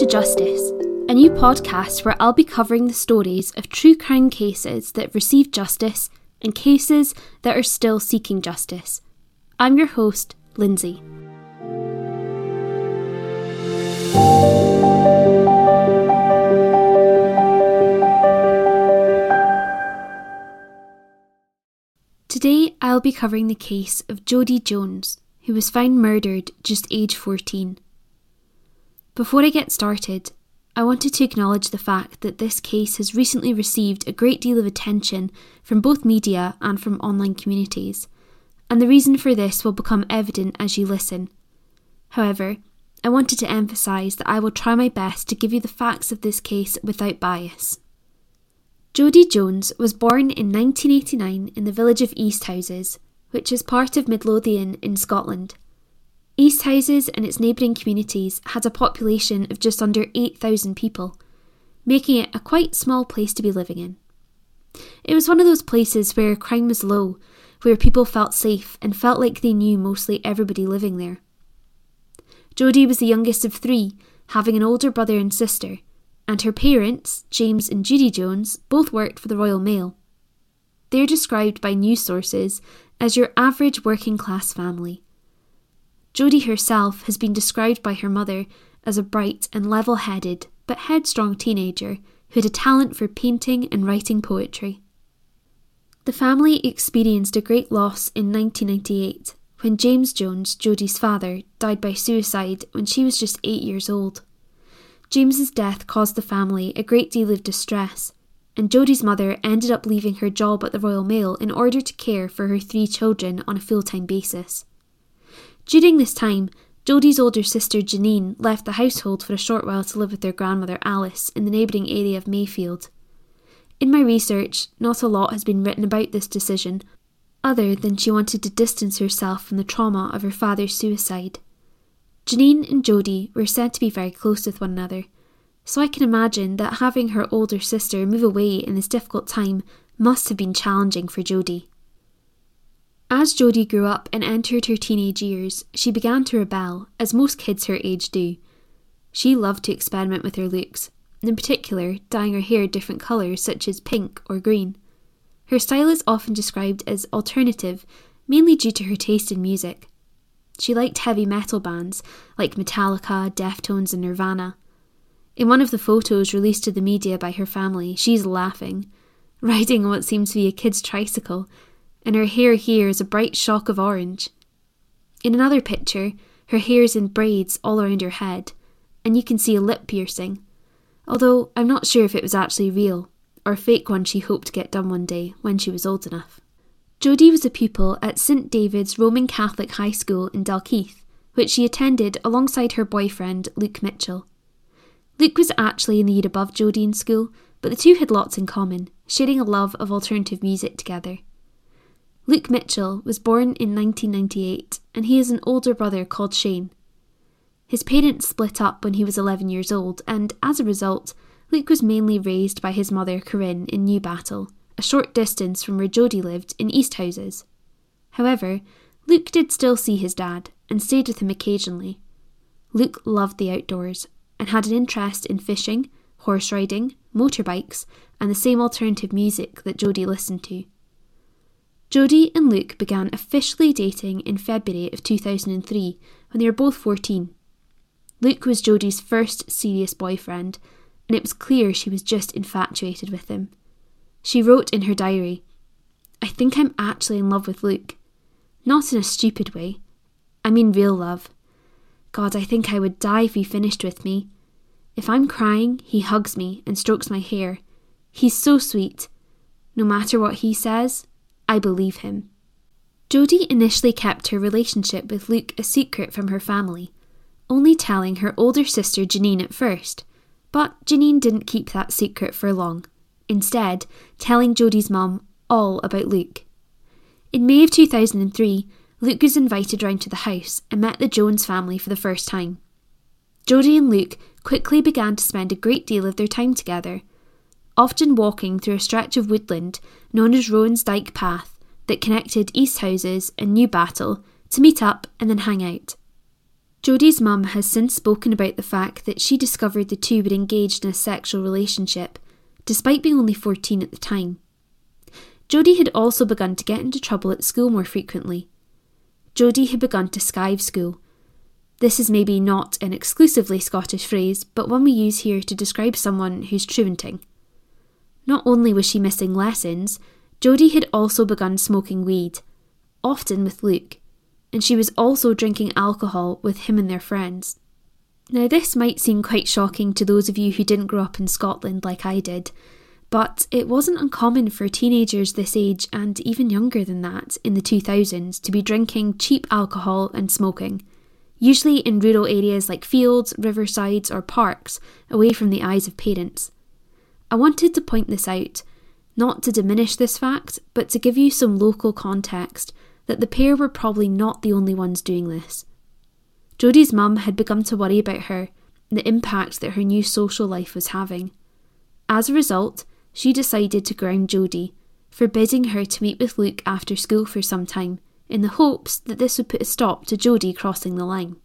To Justice, a new podcast where I'll be covering the stories of true crime cases that received justice and cases that are still seeking justice. I'm your host, Lindsay. Today I'll be covering the case of Jodi Jones, who was found murdered just age 14. Before I get started, I wanted to acknowledge the fact that this case has recently received a great deal of attention from both media and from online communities, and the reason for this will become evident as you listen. However, I wanted to emphasise that I will try my best to give you the facts of this case without bias. Jodi Jones was born in 1989 in the village of Easthouses, which is part of Midlothian in Scotland. Easthouses and its neighbouring communities had a population of just under 8,000 people, making it a quite small place to be living in. It was one of those places where crime was low, where people felt safe and felt like they knew mostly everybody living there. Jodi was the youngest of three, having an older brother and sister, and her parents, James and Judy Jones, both worked for the Royal Mail. They're described by news sources as your average working class family. Jodi herself has been described by her mother as a bright and level headed but headstrong teenager who had a talent for painting and writing poetry. The family experienced a great loss in 1998 when James Jones, Jodi's father, died by suicide when she was just eight years old. James's death caused the family a great deal of distress, and Jodi's mother ended up leaving her job at the Royal Mail in order to care for her three children on a full time basis. During this time, Jodi's older sister Janine left the household for a short while to live with their grandmother Alice in the neighbouring area of Mayfield. In my research, not a lot has been written about this decision, other than she wanted to distance herself from the trauma of her father's suicide. Janine and Jodi were said to be very close with one another, so I can imagine that having her older sister move away in this difficult time must have been challenging for Jodi. As Jodi grew up and entered her teenage years, she began to rebel, as most kids her age do. She loved to experiment with her looks, in particular, dyeing her hair different colours such as pink or green. Her style is often described as alternative, mainly due to her taste in music. She liked heavy metal bands like Metallica, Deftones, and Nirvana. In one of the photos released to the media by her family, she's laughing, riding on what seems to be a kid's tricycle and her hair here is a bright shock of orange. In another picture, her hair is in braids all around her head, and you can see a lip piercing, although I'm not sure if it was actually real or a fake one she hoped to get done one day when she was old enough. Jodi was a pupil at St David's Roman Catholic High School in Dalkeith, which she attended alongside her boyfriend Luke Mitchell. Luke was actually in the year above Jodi in school, but the two had lots in common, sharing a love of alternative music together. Luke Mitchell was born in 1998 and he has an older brother called Shane. His parents split up when he was 11 years old, and as a result, Luke was mainly raised by his mother Corinne in Newbattle, a short distance from where Jodi lived in Easthouses. However, Luke did still see his dad and stayed with him occasionally. Luke loved the outdoors and had an interest in fishing, horse riding, motorbikes, and the same alternative music that Jodi listened to. Jodi and Luke began officially dating in February of 2003 when they were both 14. Luke was Jodi's first serious boyfriend, and it was clear she was just infatuated with him. She wrote in her diary, I think I'm actually in love with Luke. Not in a stupid way. I mean real love. God, I think I would die if he finished with me. If I'm crying, he hugs me and strokes my hair. He's so sweet. No matter what he says, I believe him. Jodi initially kept her relationship with Luke a secret from her family, only telling her older sister Janine at first. But Janine didn't keep that secret for long, instead, telling Jodi's mum all about Luke. In May of 2003, Luke was invited round to the house and met the Jones family for the first time. Jodi and Luke quickly began to spend a great deal of their time together, often walking through a stretch of woodland known as Rowan's Dyke Path that connected Easthouses and Newbattle to meet up and then hang out. Jodi's mum has since spoken about the fact that she discovered the two were engaged in a sexual relationship, despite being only 14 at the time. Jodi had also begun to get into trouble at school more frequently. Jodi had begun to skive school. This is maybe not an exclusively Scottish phrase, but one we use here to describe someone who's truanting. Not only was she missing lessons, Jodi had also begun smoking weed, often with Luke, and she was also drinking alcohol with him and their friends. Now, this might seem quite shocking to those of you who didn't grow up in Scotland like I did, but it wasn't uncommon for teenagers this age and even younger than that in the 2000s to be drinking cheap alcohol and smoking, usually in rural areas like fields, riversides, or parks, away from the eyes of parents. I wanted to point this out, not to diminish this fact, but to give you some local context that the pair were probably not the only ones doing this. Jodi's mum had begun to worry about her and the impact that her new social life was having. As a result, she decided to ground Jodi, forbidding her to meet with Luke after school for some time, in the hopes that this would put a stop to Jodi crossing the line.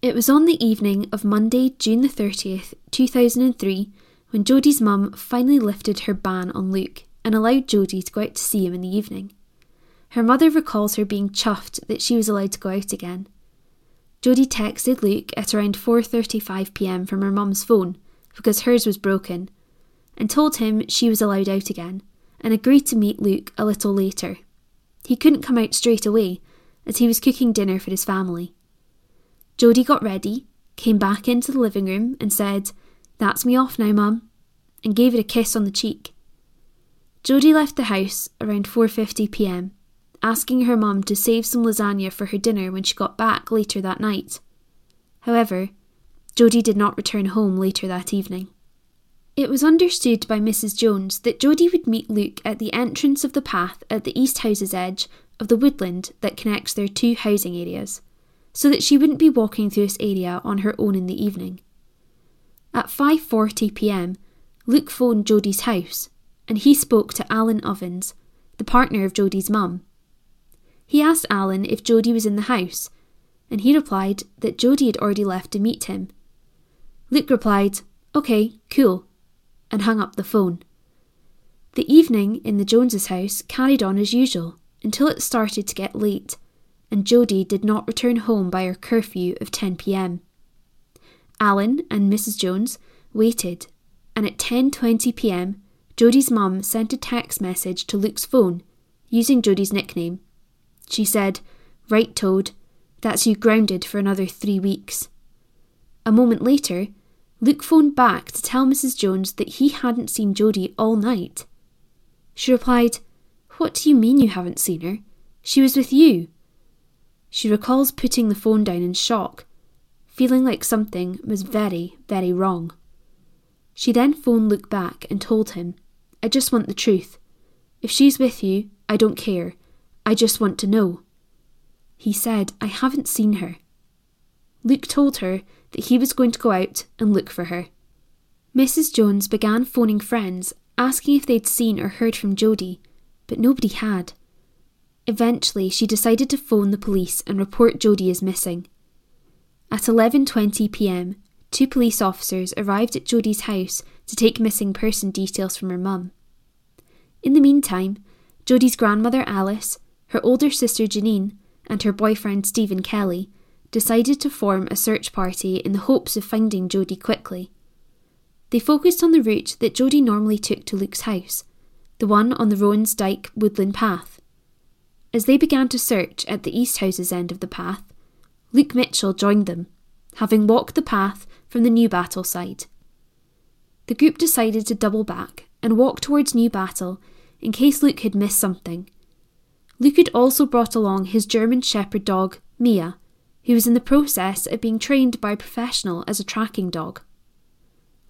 It was on the evening of Monday, June the 30th, 2003, when Jodi's mum finally lifted her ban on Luke and allowed Jodi to go out to see him in the evening. Her mother recalls her being chuffed that she was allowed to go out again. Jodi texted Luke at around 4:35 p.m. from her mum's phone because hers was broken and told him she was allowed out again and agreed to meet Luke a little later. He couldn't come out straight away as he was cooking dinner for his family. Jodi got ready, came back into the living room and said, That's me off now, mum, and gave it a kiss on the cheek. Jodi left the house around 4:50 p.m., asking her mum to save some lasagna for her dinner when she got back later that night. However, Jodi did not return home later that evening. It was understood by Mrs. Jones that Jodi would meet Luke at the entrance of the path at the Easthouses edge of the woodland that connects their two housing areas, so that she wouldn't be walking through this area on her own in the evening. At 5:40 p.m., Luke phoned Jodi's house, and he spoke to Alan Ovens, the partner of Jodi's mum. He asked Alan if Jodi was in the house, and he replied that Jodi had already left to meet him. Luke replied, "Okay, cool and hung up the phone. The evening in the Joneses' house carried on as usual until it started to get late, and Jodi did not return home by her curfew of 10 pm. Alan and Mrs. Jones waited, and at 10:20 pm, Jodi's mum sent a text message to Luke's phone using Jodi's nickname. She said, "Right, Toad, that's you grounded for another 3 weeks." A moment later, Luke phoned back to tell Mrs. Jones that he hadn't seen Jodi all night. She replied, What do you mean you haven't seen her? She was with you. She recalls putting the phone down in shock, feeling like something was very, very wrong. She then phoned Luke back and told him, I just want the truth. If she's with you, I don't care. I just want to know. He said, I haven't seen her. Luke told her that he was going to go out and look for her. Mrs. Jones began phoning friends, asking if they'd seen or heard from Jodi, but nobody had. Eventually, she decided to phone the police and report Jodi as missing. At 11:20 p.m., two police officers arrived at Jodi's house to take missing person details from her mum. In the meantime, Jodi's grandmother Alice, her older sister Janine, and her boyfriend Stephen Kelly decided to form a search party in the hopes of finding Jodi quickly. They focused on the route that Jodi normally took to Luke's house, the one on the Rowans Dyke woodland path. As they began to search at the Easthouses end of the path, Luke Mitchell joined them, having walked the path from the Newbattle side. The group decided to double back and walk towards Newbattle in case Luke had missed something. Luke had also brought along his German Shepherd dog, Mia, who was in the process of being trained by a professional as a tracking dog.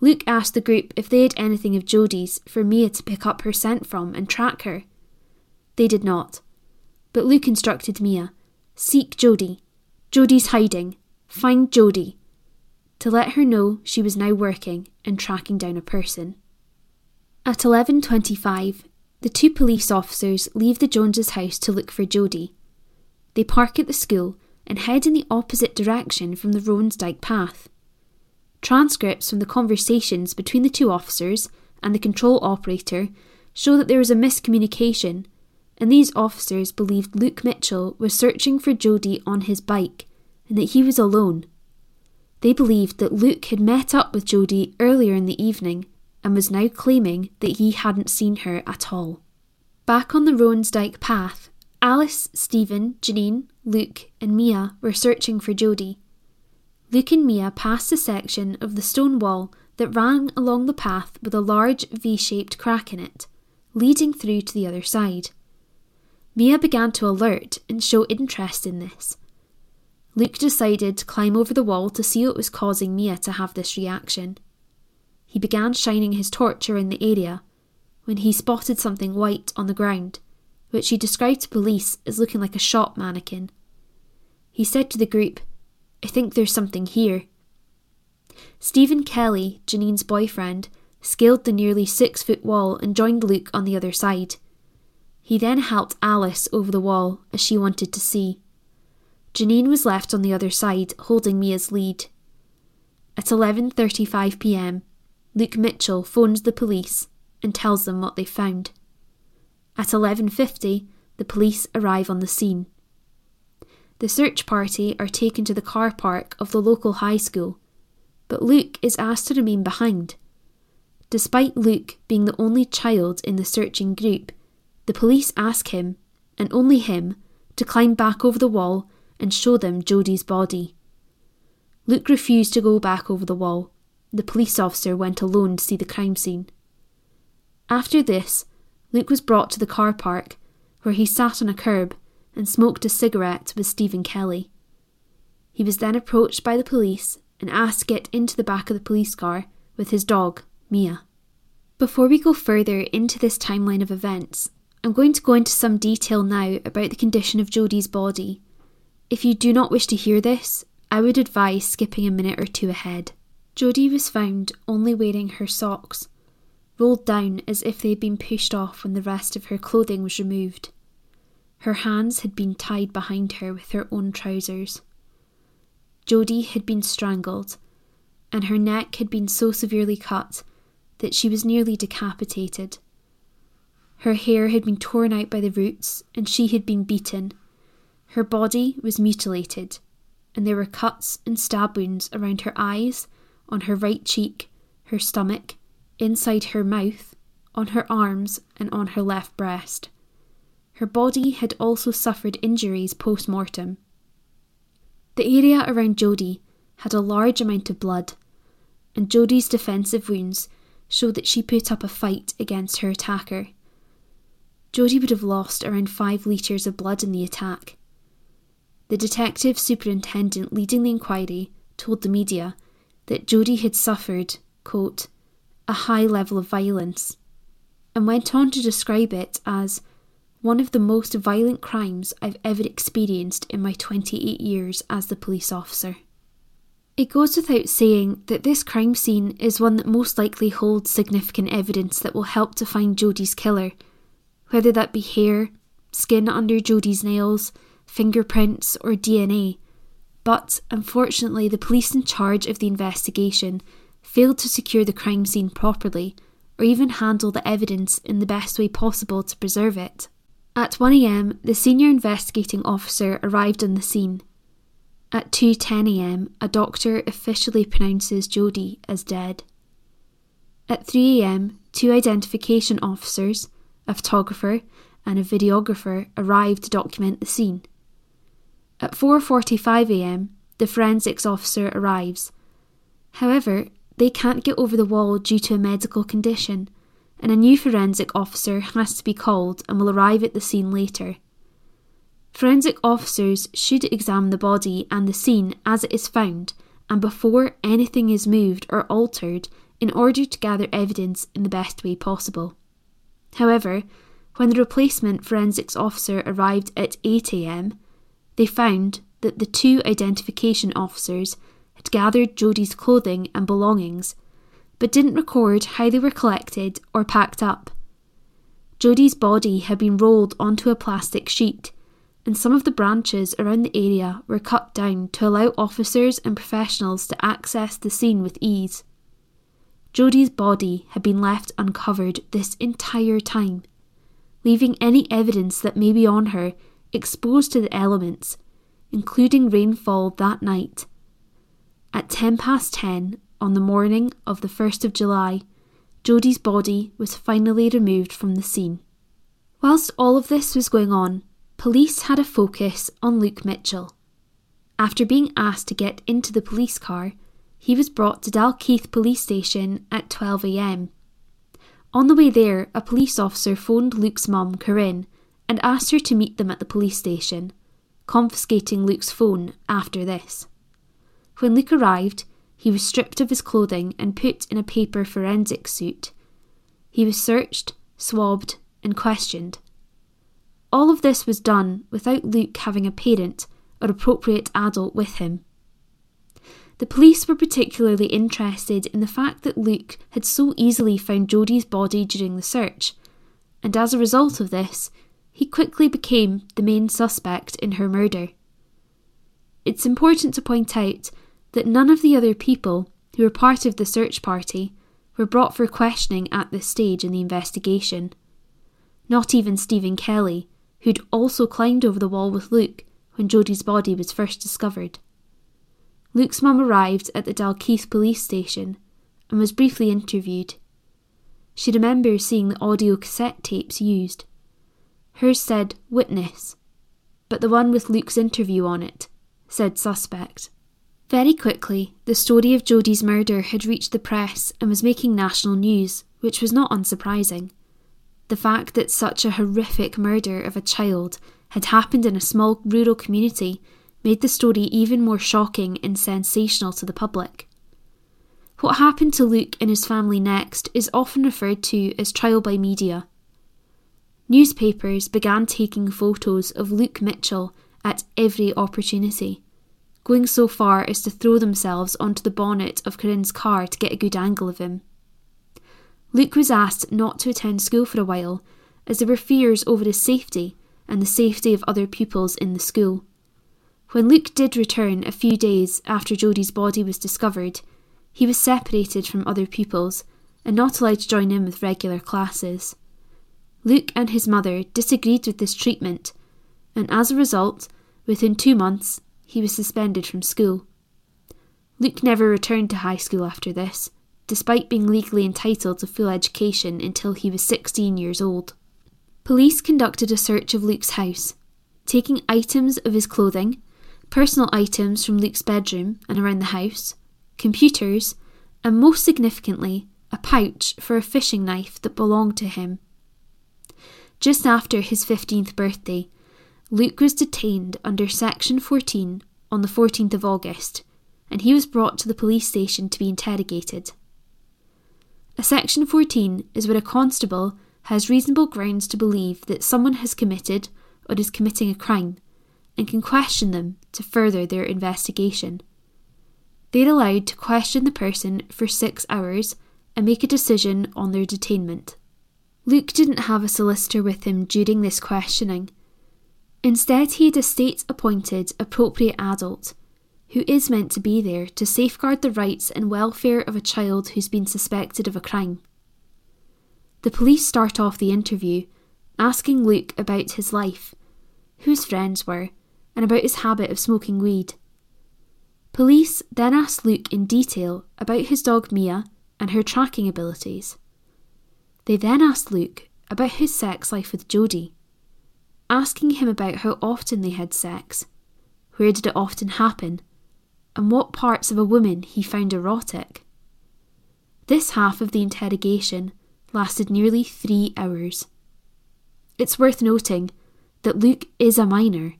Luke asked the group if they had anything of Jodi's for Mia to pick up her scent from and track her. They did not, but Luke instructed Mia seek Jodi. Jodi's hiding. Find Jodi. To let her know she was now working and tracking down a person. At 11:25, the two police officers leave the Joneses' house to look for Jodi. They park at the school and head in the opposite direction from the Roansdyke path. Transcripts from the conversations between the two officers and the control operator show that there was a miscommunication, and these officers believed Luke Mitchell was searching for Jodi on his bike and that he was alone. They believed that Luke had met up with Jodi earlier in the evening and was now claiming that he hadn't seen her at all. Back on the Roansdyke path, Alice, Stephen, Janine, Luke, and Mia were searching for Jodi. Luke and Mia passed a section of the stone wall that ran along the path with a large V shaped crack in it, leading through to the other side. Mia began to alert and show interest in this. Luke decided to climb over the wall to see what was causing Mia to have this reaction. He began shining his torch around the area when he spotted something white on the ground, which he described to police as looking like a shop mannequin. He said to the group, I think there's something here. Stephen Kelly, Janine's boyfriend, scaled the nearly six foot wall and joined Luke on the other side. He then helped Alice over the wall as she wanted to see. Janine was left on the other side holding Mia's lead. At 11:35 p.m., Luke Mitchell phones the police and tells them what they found. At 11:50, the police arrive on the scene. The search party are taken to the car park of the local high school, but Luke is asked to remain behind. Despite Luke being the only child in the searching group, the police ask him, and only him, to climb back over the wall and show them Jodi's body. Luke refused to go back over the wall. The police officer went alone to see the crime scene. After this, Luke was brought to the car park, where he sat on a curb and smoked a cigarette with Stephen Kelly. He was then approached by the police and asked to get into the back of the police car with his dog, Mia. Before we go further into this timeline of events, I'm going to go into some detail now about the condition of Jodi's body. If you do not wish to hear this, I would advise skipping a minute or two ahead. Jodi was found only wearing her socks, rolled down as if they had been pushed off when the rest of her clothing was removed. Her hands had been tied behind her with her own trousers. Jodi had been strangled, and her neck had been so severely cut that she was nearly decapitated. Her hair had been torn out by the roots, and she had been beaten. Her body was mutilated, and there were cuts and stab wounds around her eyes, on her right cheek, her stomach, inside her mouth, on her arms, and on her left breast. Her body had also suffered injuries post mortem. The area around Jodi had a large amount of blood, and Jodi's defensive wounds showed that she put up a fight against her attacker. Jodi would have lost around five litres of blood in the attack. The detective superintendent leading the inquiry told the media that Jodi had suffered, quote, a high level of violence, and went on to describe it as one of the most violent crimes I've ever experienced in my 28 years as the police officer. It goes without saying that this crime scene is one that most likely holds significant evidence that will help to find Jodi's killer, whether that be hair, skin under Jodi's nails, fingerprints, or DNA. But unfortunately, the police in charge of the investigation failed to secure the crime scene properly or even handle the evidence in the best way possible to preserve it. At 1am, the senior investigating officer arrived on the scene. At 2:10am, a doctor officially pronounces Jodi as dead. At 3am, two identification officers, a photographer and a videographer arrived to document the scene. At 4:45am, the forensics officer arrives. However, they can't get over the wall due to a medical condition and a new forensic officer has to be called and will arrive at the scene later. Forensic officers should examine the body and the scene as it is found and before anything is moved or altered in order to gather evidence in the best way possible. However, when the replacement forensics officer arrived at 8am, they found that the two identification officers had gathered Jodi's clothing and belongings but didn't record how they were collected or packed up. Jodi's body had been rolled onto a plastic sheet, and some of the branches around the area were cut down to allow officers and professionals to access the scene with ease. Jodi's body had been left uncovered this entire time, leaving any evidence that may be on her exposed to the elements, including rainfall that night. At ten past ten on the morning of the 1st of July, Jodi's body was finally removed from the scene. Whilst all of this was going on, police had a focus on Luke Mitchell. After being asked to get into the police car, he was brought to Dalkeith police station at 12am. On the way there, a police officer phoned Luke's mum, Corinne, and asked her to meet them at the police station, confiscating Luke's phone after this. When Luke arrived, he was stripped of his clothing and put in a paper forensic suit. He was searched, swabbed, and questioned. All of this was done without Luke having a parent or appropriate adult with him. The police were particularly interested in the fact that Luke had so easily found Jodi's body during the search, and as a result of this, he quickly became the main suspect in her murder. It's important to point out that none of the other people who were part of the search party were brought for questioning at this stage in the investigation. Not even Stephen Kelly, who'd also climbed over the wall with Luke when Jodi's body was first discovered. Luke's mum arrived at the Dalkeith police station and was briefly interviewed. She remembers seeing the audio cassette tapes used. Hers said witness, but the one with Luke's interview on it said suspect. Very quickly, the story of Jodi's murder had reached the press and was making national news, which was not unsurprising. The fact that such a horrific murder of a child had happened in a small rural community made the story even more shocking and sensational to the public. What happened to Luke and his family next is often referred to as trial by media. Newspapers began taking photos of Luke Mitchell at every opportunity, going so far as to throw themselves onto the bonnet of Corinne's car to get a good angle of him. Luke was asked not to attend school for a while, as there were fears over his safety and the safety of other pupils in the school. When Luke did return a few days after Jodi's body was discovered, he was separated from other pupils and not allowed to join in with regular classes. Luke and his mother disagreed with this treatment, and as a result, within two months, he was suspended from school. Luke never returned to high school after this, despite being legally entitled to full education until he was 16 years old. Police conducted a search of Luke's house, taking items of his clothing, personal items from Luke's bedroom and around the house, computers, and most significantly, a pouch for a fishing knife that belonged to him. Just after his 15th birthday, Luke was detained under Section 14 on the 14th of August, and he was brought to the police station to be interrogated. A Section 14 is where a constable has reasonable grounds to believe that someone has committed or is committing a crime and can question them to further their investigation. They're allowed to question the person for six hours and make a decision on their detainment. Luke didn't have a solicitor with him during this questioning. Instead, he had a state appointed appropriate adult who is meant to be there to safeguard the rights and welfare of a child who's been suspected of a crime. The police start off the interview asking Luke about his life, who his friends were, and about his habit of smoking weed. Police then asked Luke in detail about his dog Mia and her tracking abilities. They then asked Luke about his sex life with Jodi, asking him about how often they had sex, where did it often happen, and what parts of a woman he found erotic. This half of the interrogation lasted nearly three hours. It's worth noting that Luke is a minor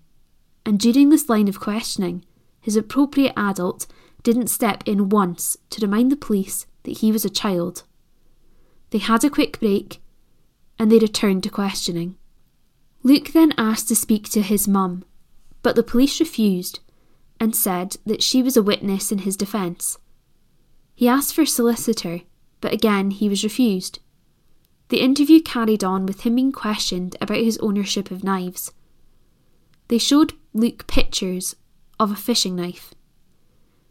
and during this line of questioning, his appropriate adult didn't step in once to remind the police that he was a child. They had a quick break and they returned to questioning. Luke then asked to speak to his mum, but the police refused and said that she was a witness in his defence. He asked for a solicitor, but again he was refused. The interview carried on with him being questioned about his ownership of knives they showed Luke pictures of a fishing knife.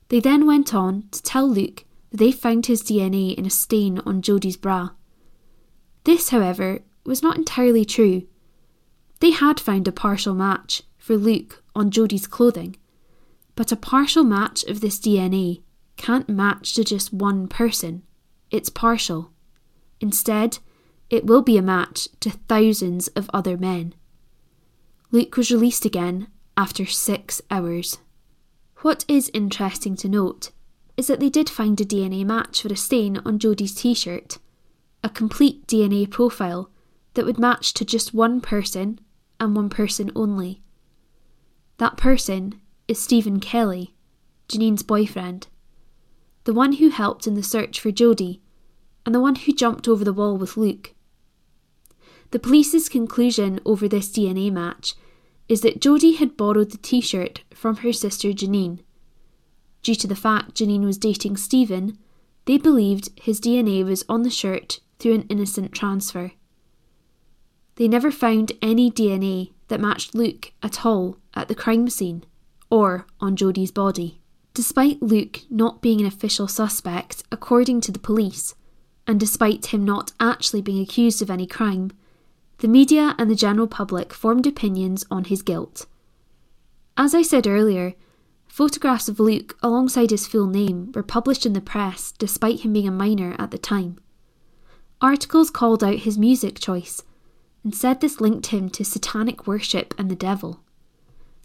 They then went on to tell Luke that they found his DNA in a stain on Jodi's bra. This, however, was not entirely true. They had found a partial match for Luke on Jodi's clothing, but a partial match of this DNA can't match to just one person. It's partial. Instead, it will be a match to thousands of other men. Luke was released again after six hours. What is interesting to note is that they did find a DNA match for a stain on Jodi's t shirt, a complete DNA profile that would match to just one person and one person only. That person is Stephen Kelly, Janine's boyfriend, the one who helped in the search for Jodi, and the one who jumped over the wall with Luke. The police's conclusion over this DNA match is that Jodi had borrowed the t shirt from her sister Janine. Due to the fact Janine was dating Stephen, they believed his DNA was on the shirt through an innocent transfer. They never found any DNA that matched Luke at all at the crime scene or on Jodi's body. Despite Luke not being an official suspect, according to the police, and despite him not actually being accused of any crime, the media and the general public formed opinions on his guilt. As I said earlier, photographs of Luke alongside his full name were published in the press despite him being a minor at the time. Articles called out his music choice and said this linked him to satanic worship and the devil.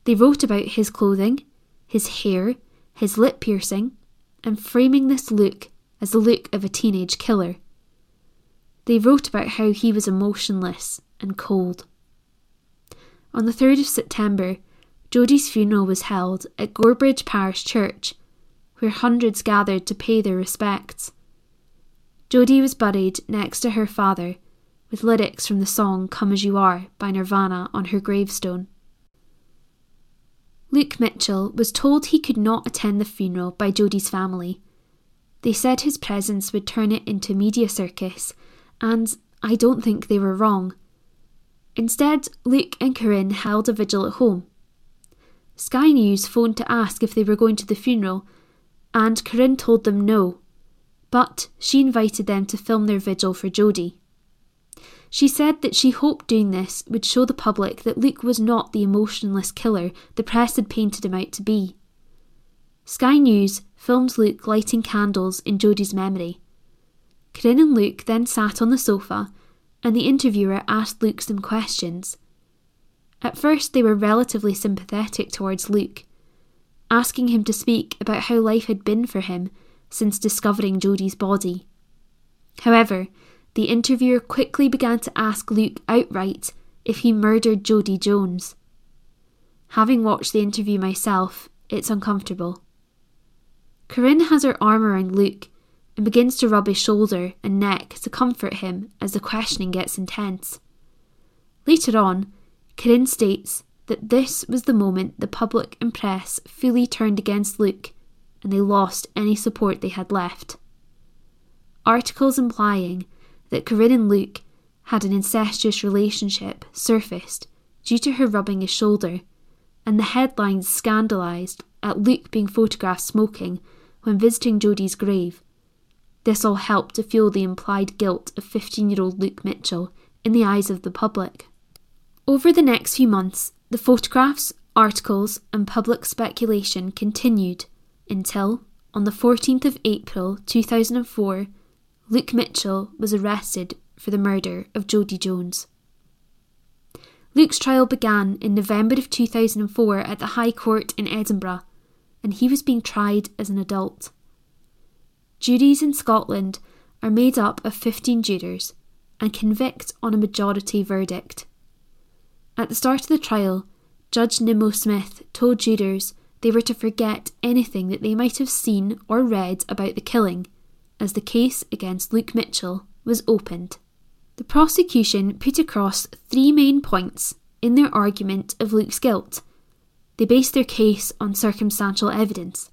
They wrote about his clothing, his hair, his lip piercing, and framing this look as the look of a teenage killer. They wrote about how he was emotionless and cold. On the 3rd of September, Jodi's funeral was held at Gorebridge Parish Church, where hundreds gathered to pay their respects. Jodi was buried next to her father, with lyrics from the song Come As You Are by Nirvana on her gravestone. Luke Mitchell was told he could not attend the funeral by Jodi's family. They said his presence would turn it into media circus, and I don't think they were wrong. Instead, Luke and Corinne held a vigil at home. Sky News phoned to ask if they were going to the funeral, and Corinne told them no, but she invited them to film their vigil for Jodi. She said that she hoped doing this would show the public that Luke was not the emotionless killer the press had painted him out to be. Sky News filmed Luke lighting candles in Jodi's memory. Corinne and Luke then sat on the sofa and the interviewer asked Luke some questions. At first, they were relatively sympathetic towards Luke, asking him to speak about how life had been for him since discovering Jodi's body. However, the interviewer quickly began to ask Luke outright if he murdered Jodi Jones. Having watched the interview myself, it's uncomfortable. Corinne has her arm around Luke and begins to rub his shoulder and neck to comfort him as the questioning gets intense. Later on, Corinne states that this was the moment the public and press fully turned against Luke and they lost any support they had left. Articles implying that Corinne and Luke had an incestuous relationship surfaced due to her rubbing his shoulder, and the headlines scandalised at Luke being photographed smoking when visiting Jodi's grave this all helped to fuel the implied guilt of 15 year old Luke Mitchell in the eyes of the public. Over the next few months, the photographs, articles, and public speculation continued until, on the 14th of April 2004, Luke Mitchell was arrested for the murder of Jodi Jones. Luke's trial began in November of 2004 at the High Court in Edinburgh, and he was being tried as an adult. Juries in Scotland are made up of 15 jurors and convict on a majority verdict. At the start of the trial, Judge Nimmo Smith told jurors they were to forget anything that they might have seen or read about the killing, as the case against Luke Mitchell was opened. The prosecution put across three main points in their argument of Luke's guilt. They based their case on circumstantial evidence.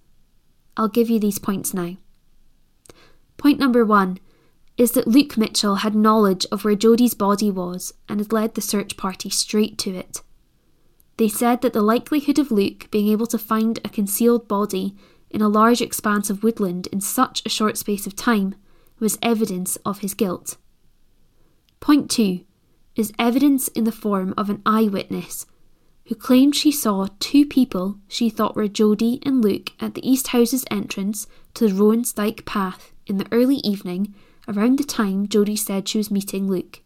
I'll give you these points now. Point number one is that Luke Mitchell had knowledge of where Jodi's body was and had led the search party straight to it. They said that the likelihood of Luke being able to find a concealed body in a large expanse of woodland in such a short space of time was evidence of his guilt. Point 2 is evidence in the form of an eyewitness who claimed she saw two people she thought were Jodi and Luke at the Easthouses entrance to the Roansdyke path in the early evening around the time Jodi said she was meeting Luke.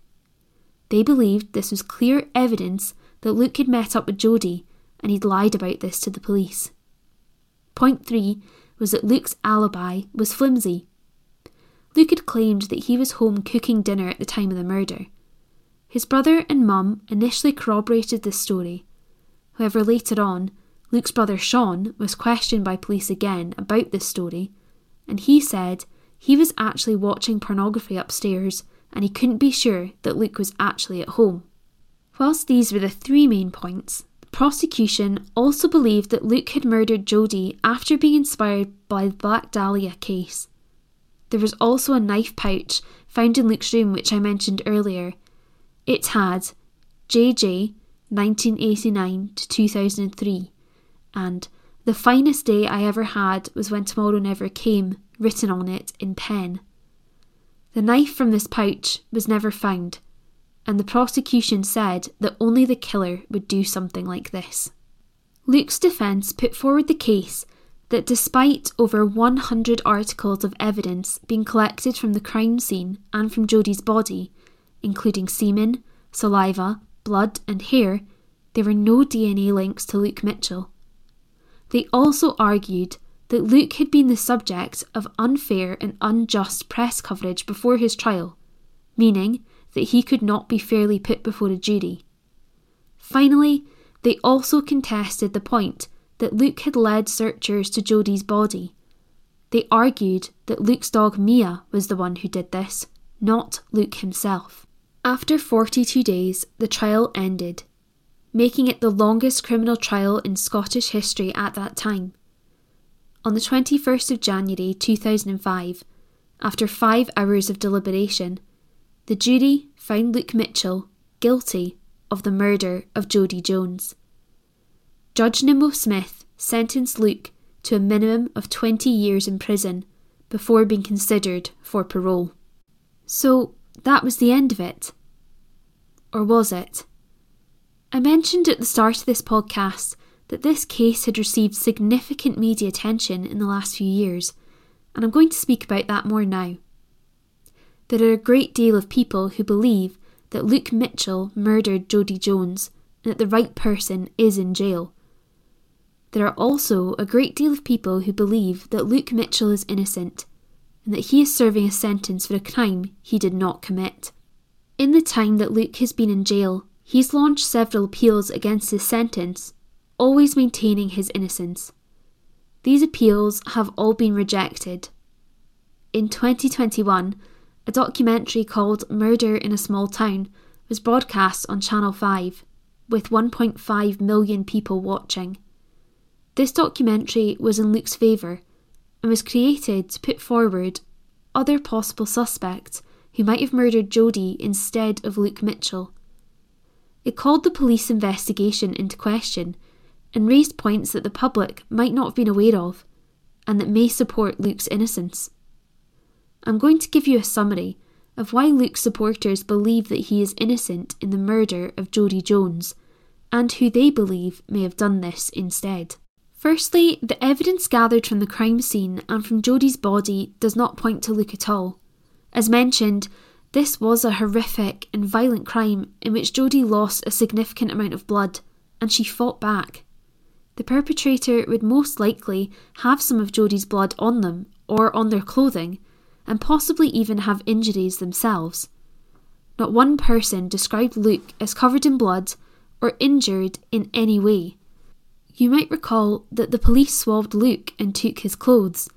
They believed this was clear evidence that Luke had met up with Jodi and he'd lied about this to the police. Point 3 was that Luke's alibi was flimsy. Luke had claimed that he was home cooking dinner at the time of the murder. His brother and mum initially corroborated this story, However, later on, Luke's brother Sean was questioned by police again about this story, and he said he was actually watching pornography upstairs and he couldn't be sure that Luke was actually at home. Whilst these were the three main points, the prosecution also believed that Luke had murdered Jodi after being inspired by the Black Dahlia case. There was also a knife pouch found in Luke's room, which I mentioned earlier. It had JJ 1989 to 2003, and The finest day I ever had was when tomorrow never came, written on it in pen. The knife from this pouch was never found, and the prosecution said that only the killer would do something like this. Luke's defence put forward the case that despite over 100 articles of evidence being collected from the crime scene and from Jodi's body, including semen, saliva, blood, and hair, there were no DNA links to Luke Mitchell. They also argued that Luke had been the subject of unfair and unjust press coverage before his trial, meaning that he could not be fairly put before a jury. Finally, they also contested the point that Luke had led searchers to Jodi's body. They argued that Luke's dog Mia was the one who did this, not Luke himself. After 42 days, the trial ended, making it the longest criminal trial in Scottish history at that time. On the 21st of January 2005, after five hours of deliberation, the jury found Luke Mitchell guilty of the murder of Jodi Jones. Judge Nimmo Smith sentenced Luke to a minimum of 20 years in prison before being considered for parole. So that was the end of it. Or was it? I mentioned at the start of this podcast that this case had received significant media attention in the last few years, and I'm going to speak about that more now. There are a great deal of people who believe that Luke Mitchell murdered Jodi Jones and that the right person is in jail. There are also a great deal of people who believe that Luke Mitchell is innocent and that he is serving a sentence for a crime he did not commit. In the time that Luke has been in jail, he's launched several appeals against his sentence, always maintaining his innocence. These appeals have all been rejected. In 2021, a documentary called Murder in a Small Town was broadcast on Channel 5, with 1.5 million people watching. This documentary was in Luke's favour and was created to put forward other possible suspects who might have murdered Jodi instead of Luke Mitchell. It called the police investigation into question and raised points that the public might not have been aware of and that may support Luke's innocence. I'm going to give you a summary of why Luke's supporters believe that he is innocent in the murder of Jodi Jones and who they believe may have done this instead. Firstly, the evidence gathered from the crime scene and from Jodi's body does not point to Luke at all. As mentioned, this was a horrific and violent crime in which Jodi lost a significant amount of blood, and she fought back. The perpetrator would most likely have some of Jodi's blood on them or on their clothing, and possibly even have injuries themselves. Not one person described Luke as covered in blood or injured in any way. You might recall that the police swabbed Luke and took his clothes.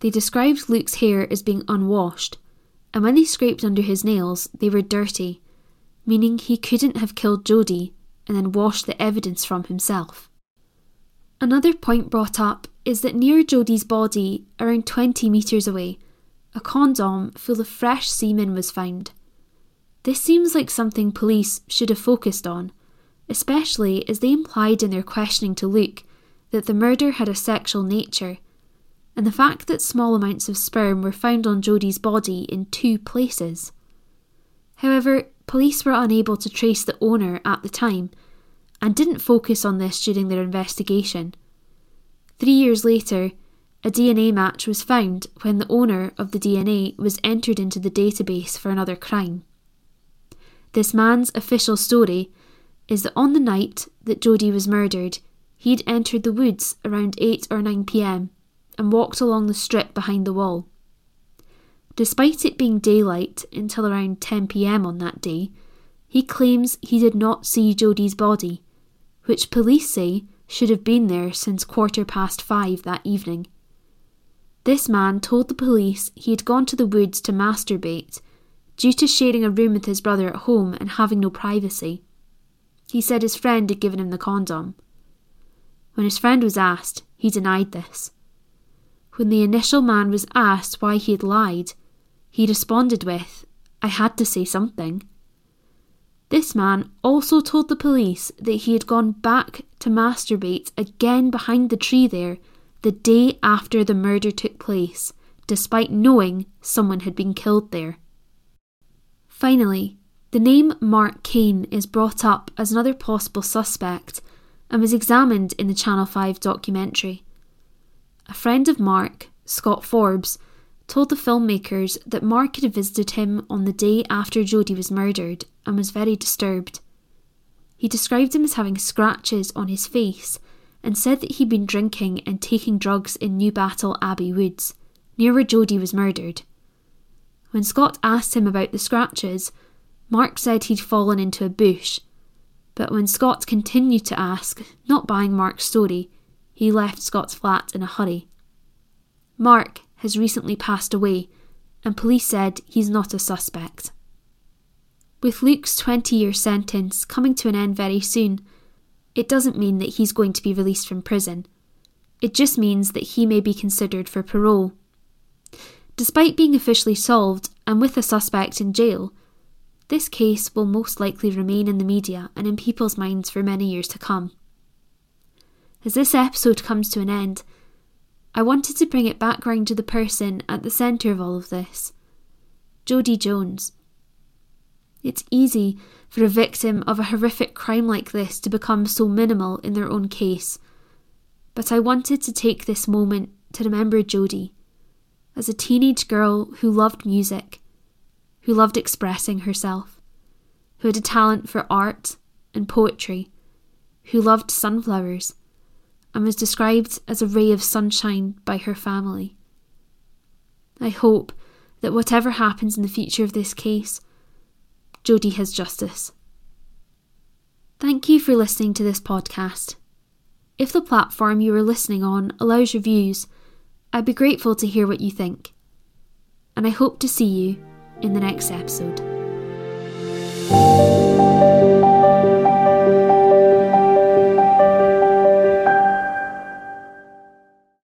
They described Luke's hair as being unwashed, and when they scraped under his nails, they were dirty, meaning he couldn't have killed Jodi and then washed the evidence from himself. Another point brought up is that near Jodi's body, around 20 metres away, a condom full of fresh semen was found. This seems like something police should have focused on, especially as they implied in their questioning to Luke that the murder had a sexual nature, and the fact that small amounts of sperm were found on Jodi's body in two places. However, police were unable to trace the owner at the time and didn't focus on this during their investigation. Three years later, a DNA match was found when the owner of the DNA was entered into the database for another crime. This man's official story is that on the night that Jodi was murdered, he'd entered the woods around 8 or 9 pm and walked along the strip behind the wall. Despite it being daylight until around 10 pm on that day, he claims he did not see Jodi's body, which police say should have been there since quarter past five that evening. This man told the police he had gone to the woods to masturbate due to sharing a room with his brother at home and having no privacy. He said his friend had given him the condom. When his friend was asked, he denied this. When the initial man was asked why he had lied, he responded with, I had to say something. This man also told the police that he had gone back to masturbate again behind the tree there the day after the murder took place, despite knowing someone had been killed there. Finally, the name Mark Kane is brought up as another possible suspect and was examined in the Channel 5 documentary. A friend of Mark, Scott Forbes, told the filmmakers that Mark had visited him on the day after Jodi was murdered and was very disturbed. He described him as having scratches on his face and said that he'd been drinking and taking drugs in Newbattle Abbey Woods, near where Jodi was murdered. When Scott asked him about the scratches, Mark said he'd fallen into a bush. But when Scott continued to ask, not buying Mark's story, he left Scott's flat in a hurry. Mark has recently passed away, and police said he's not a suspect. With Luke's 20 year sentence coming to an end very soon, it doesn't mean that he's going to be released from prison. It just means that he may be considered for parole. Despite being officially solved and with a suspect in jail, this case will most likely remain in the media and in people's minds for many years to come. As this episode comes to an end, I wanted to bring it back round to the person at the centre of all of this Jodi Jones. It's easy for a victim of a horrific crime like this to become so minimal in their own case, but I wanted to take this moment to remember Jodi as a teenage girl who loved music, who loved expressing herself, who had a talent for art and poetry, who loved sunflowers and was described as a ray of sunshine by her family. I hope that whatever happens in the future of this case, Jodi has justice. Thank you for listening to this podcast. If the platform you are listening on allows reviews, I'd be grateful to hear what you think. And I hope to see you in the next episode.